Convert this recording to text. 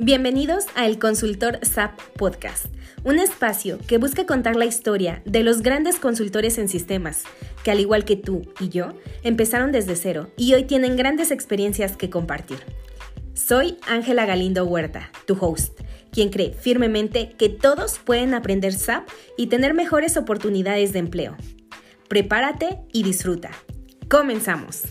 Bienvenidos a El Consultor SAP Podcast, un espacio que busca contar la historia de los grandes consultores en sistemas, que al igual que tú y yo, empezaron desde cero y hoy tienen grandes experiencias que compartir. Soy Ángela Galindo Huerta, tu host, quien cree firmemente que todos pueden aprender SAP y tener mejores oportunidades de empleo. Prepárate y disfruta. Comenzamos.